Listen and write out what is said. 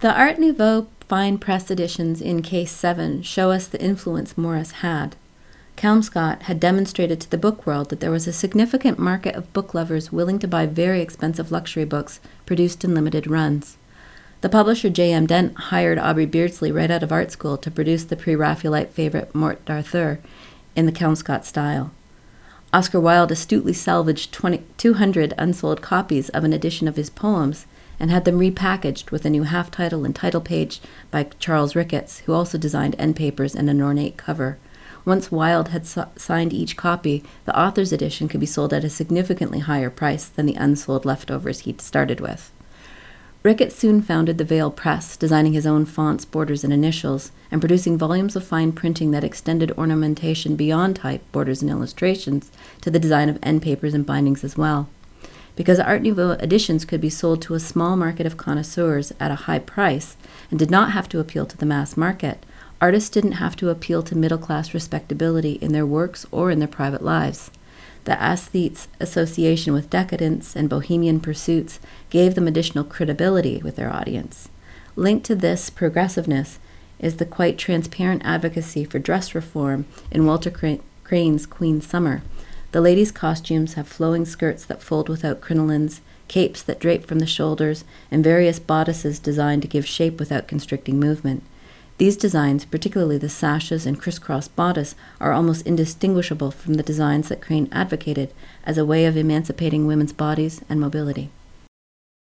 The Art Nouveau fine press editions in Case 7 show us the influence Morris had. Kelmscott had demonstrated to the book world that there was a significant market of book lovers willing to buy very expensive luxury books produced in limited runs. The publisher J.M. Dent hired Aubrey Beardsley right out of art school to produce the pre Raphaelite favorite Morte d'Arthur in the Kelmscott style. Oscar Wilde astutely salvaged 20, 200 unsold copies of an edition of his poems and had them repackaged with a new half title and title page by Charles Ricketts, who also designed end papers and an ornate cover. Once Wilde had so- signed each copy, the author's edition could be sold at a significantly higher price than the unsold leftovers he'd started with. Ricketts soon founded the Vale Press, designing his own fonts, borders, and initials, and producing volumes of fine printing that extended ornamentation beyond type, borders, and illustrations to the design of end papers and bindings as well. Because Art Nouveau editions could be sold to a small market of connoisseurs at a high price and did not have to appeal to the mass market, artists didn't have to appeal to middle class respectability in their works or in their private lives. The aesthetes' association with decadence and bohemian pursuits gave them additional credibility with their audience. Linked to this progressiveness is the quite transparent advocacy for dress reform in Walter Crane's Queen Summer. The ladies' costumes have flowing skirts that fold without crinolines, capes that drape from the shoulders, and various bodices designed to give shape without constricting movement. These designs, particularly the sashes and crisscross bodice, are almost indistinguishable from the designs that Crane advocated as a way of emancipating women's bodies and mobility.